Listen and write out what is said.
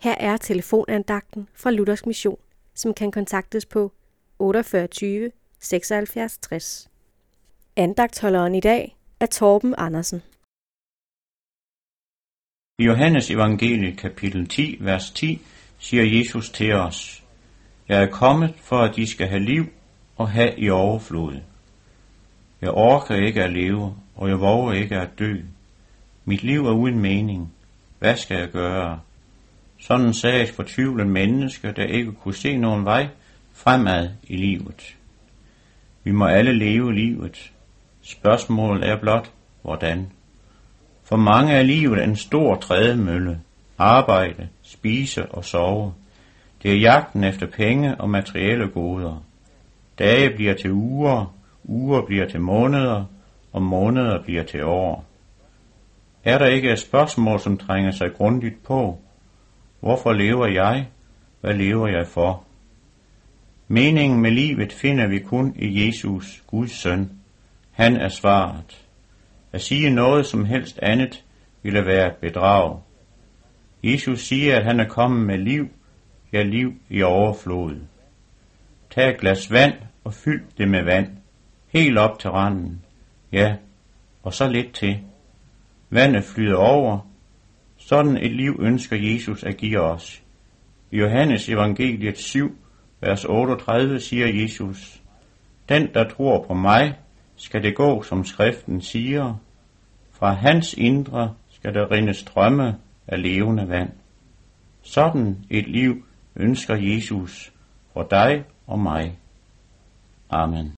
Her er telefonandagten fra Luthers Mission, som kan kontaktes på 48 76 60. Andagtholderen i dag er Torben Andersen. I Johannes evangelie kapitel 10, vers 10, siger Jesus til os, Jeg er kommet for, at de skal have liv og have i overflod. Jeg orker ikke at leve, og jeg våger ikke at dø. Mit liv er uden mening. Hvad skal jeg gøre? Sådan sagde et fortvivlet menneske, der ikke kunne se nogen vej fremad i livet. Vi må alle leve livet. Spørgsmålet er blot, hvordan. For mange er livet en stor trædemølle. Arbejde, spise og sove. Det er jagten efter penge og materielle goder. Dage bliver til uger, uger bliver til måneder, og måneder bliver til år. Er der ikke et spørgsmål, som trænger sig grundigt på? Hvorfor lever jeg? Hvad lever jeg for? Meningen med livet finder vi kun i Jesus, Guds søn. Han er svaret. At sige noget som helst andet ville være et bedrag. Jesus siger, at han er kommet med liv, ja liv i overflod. Tag et glas vand og fyld det med vand, helt op til randen. Ja, og så lidt til. Vandet flyder over. Sådan et liv ønsker Jesus at give os. I Johannes evangeliet 7, vers 38 siger Jesus, Den, der tror på mig, skal det gå, som skriften siger. Fra hans indre skal der rinde strømme af levende vand. Sådan et liv ønsker Jesus for dig og mig. Amen.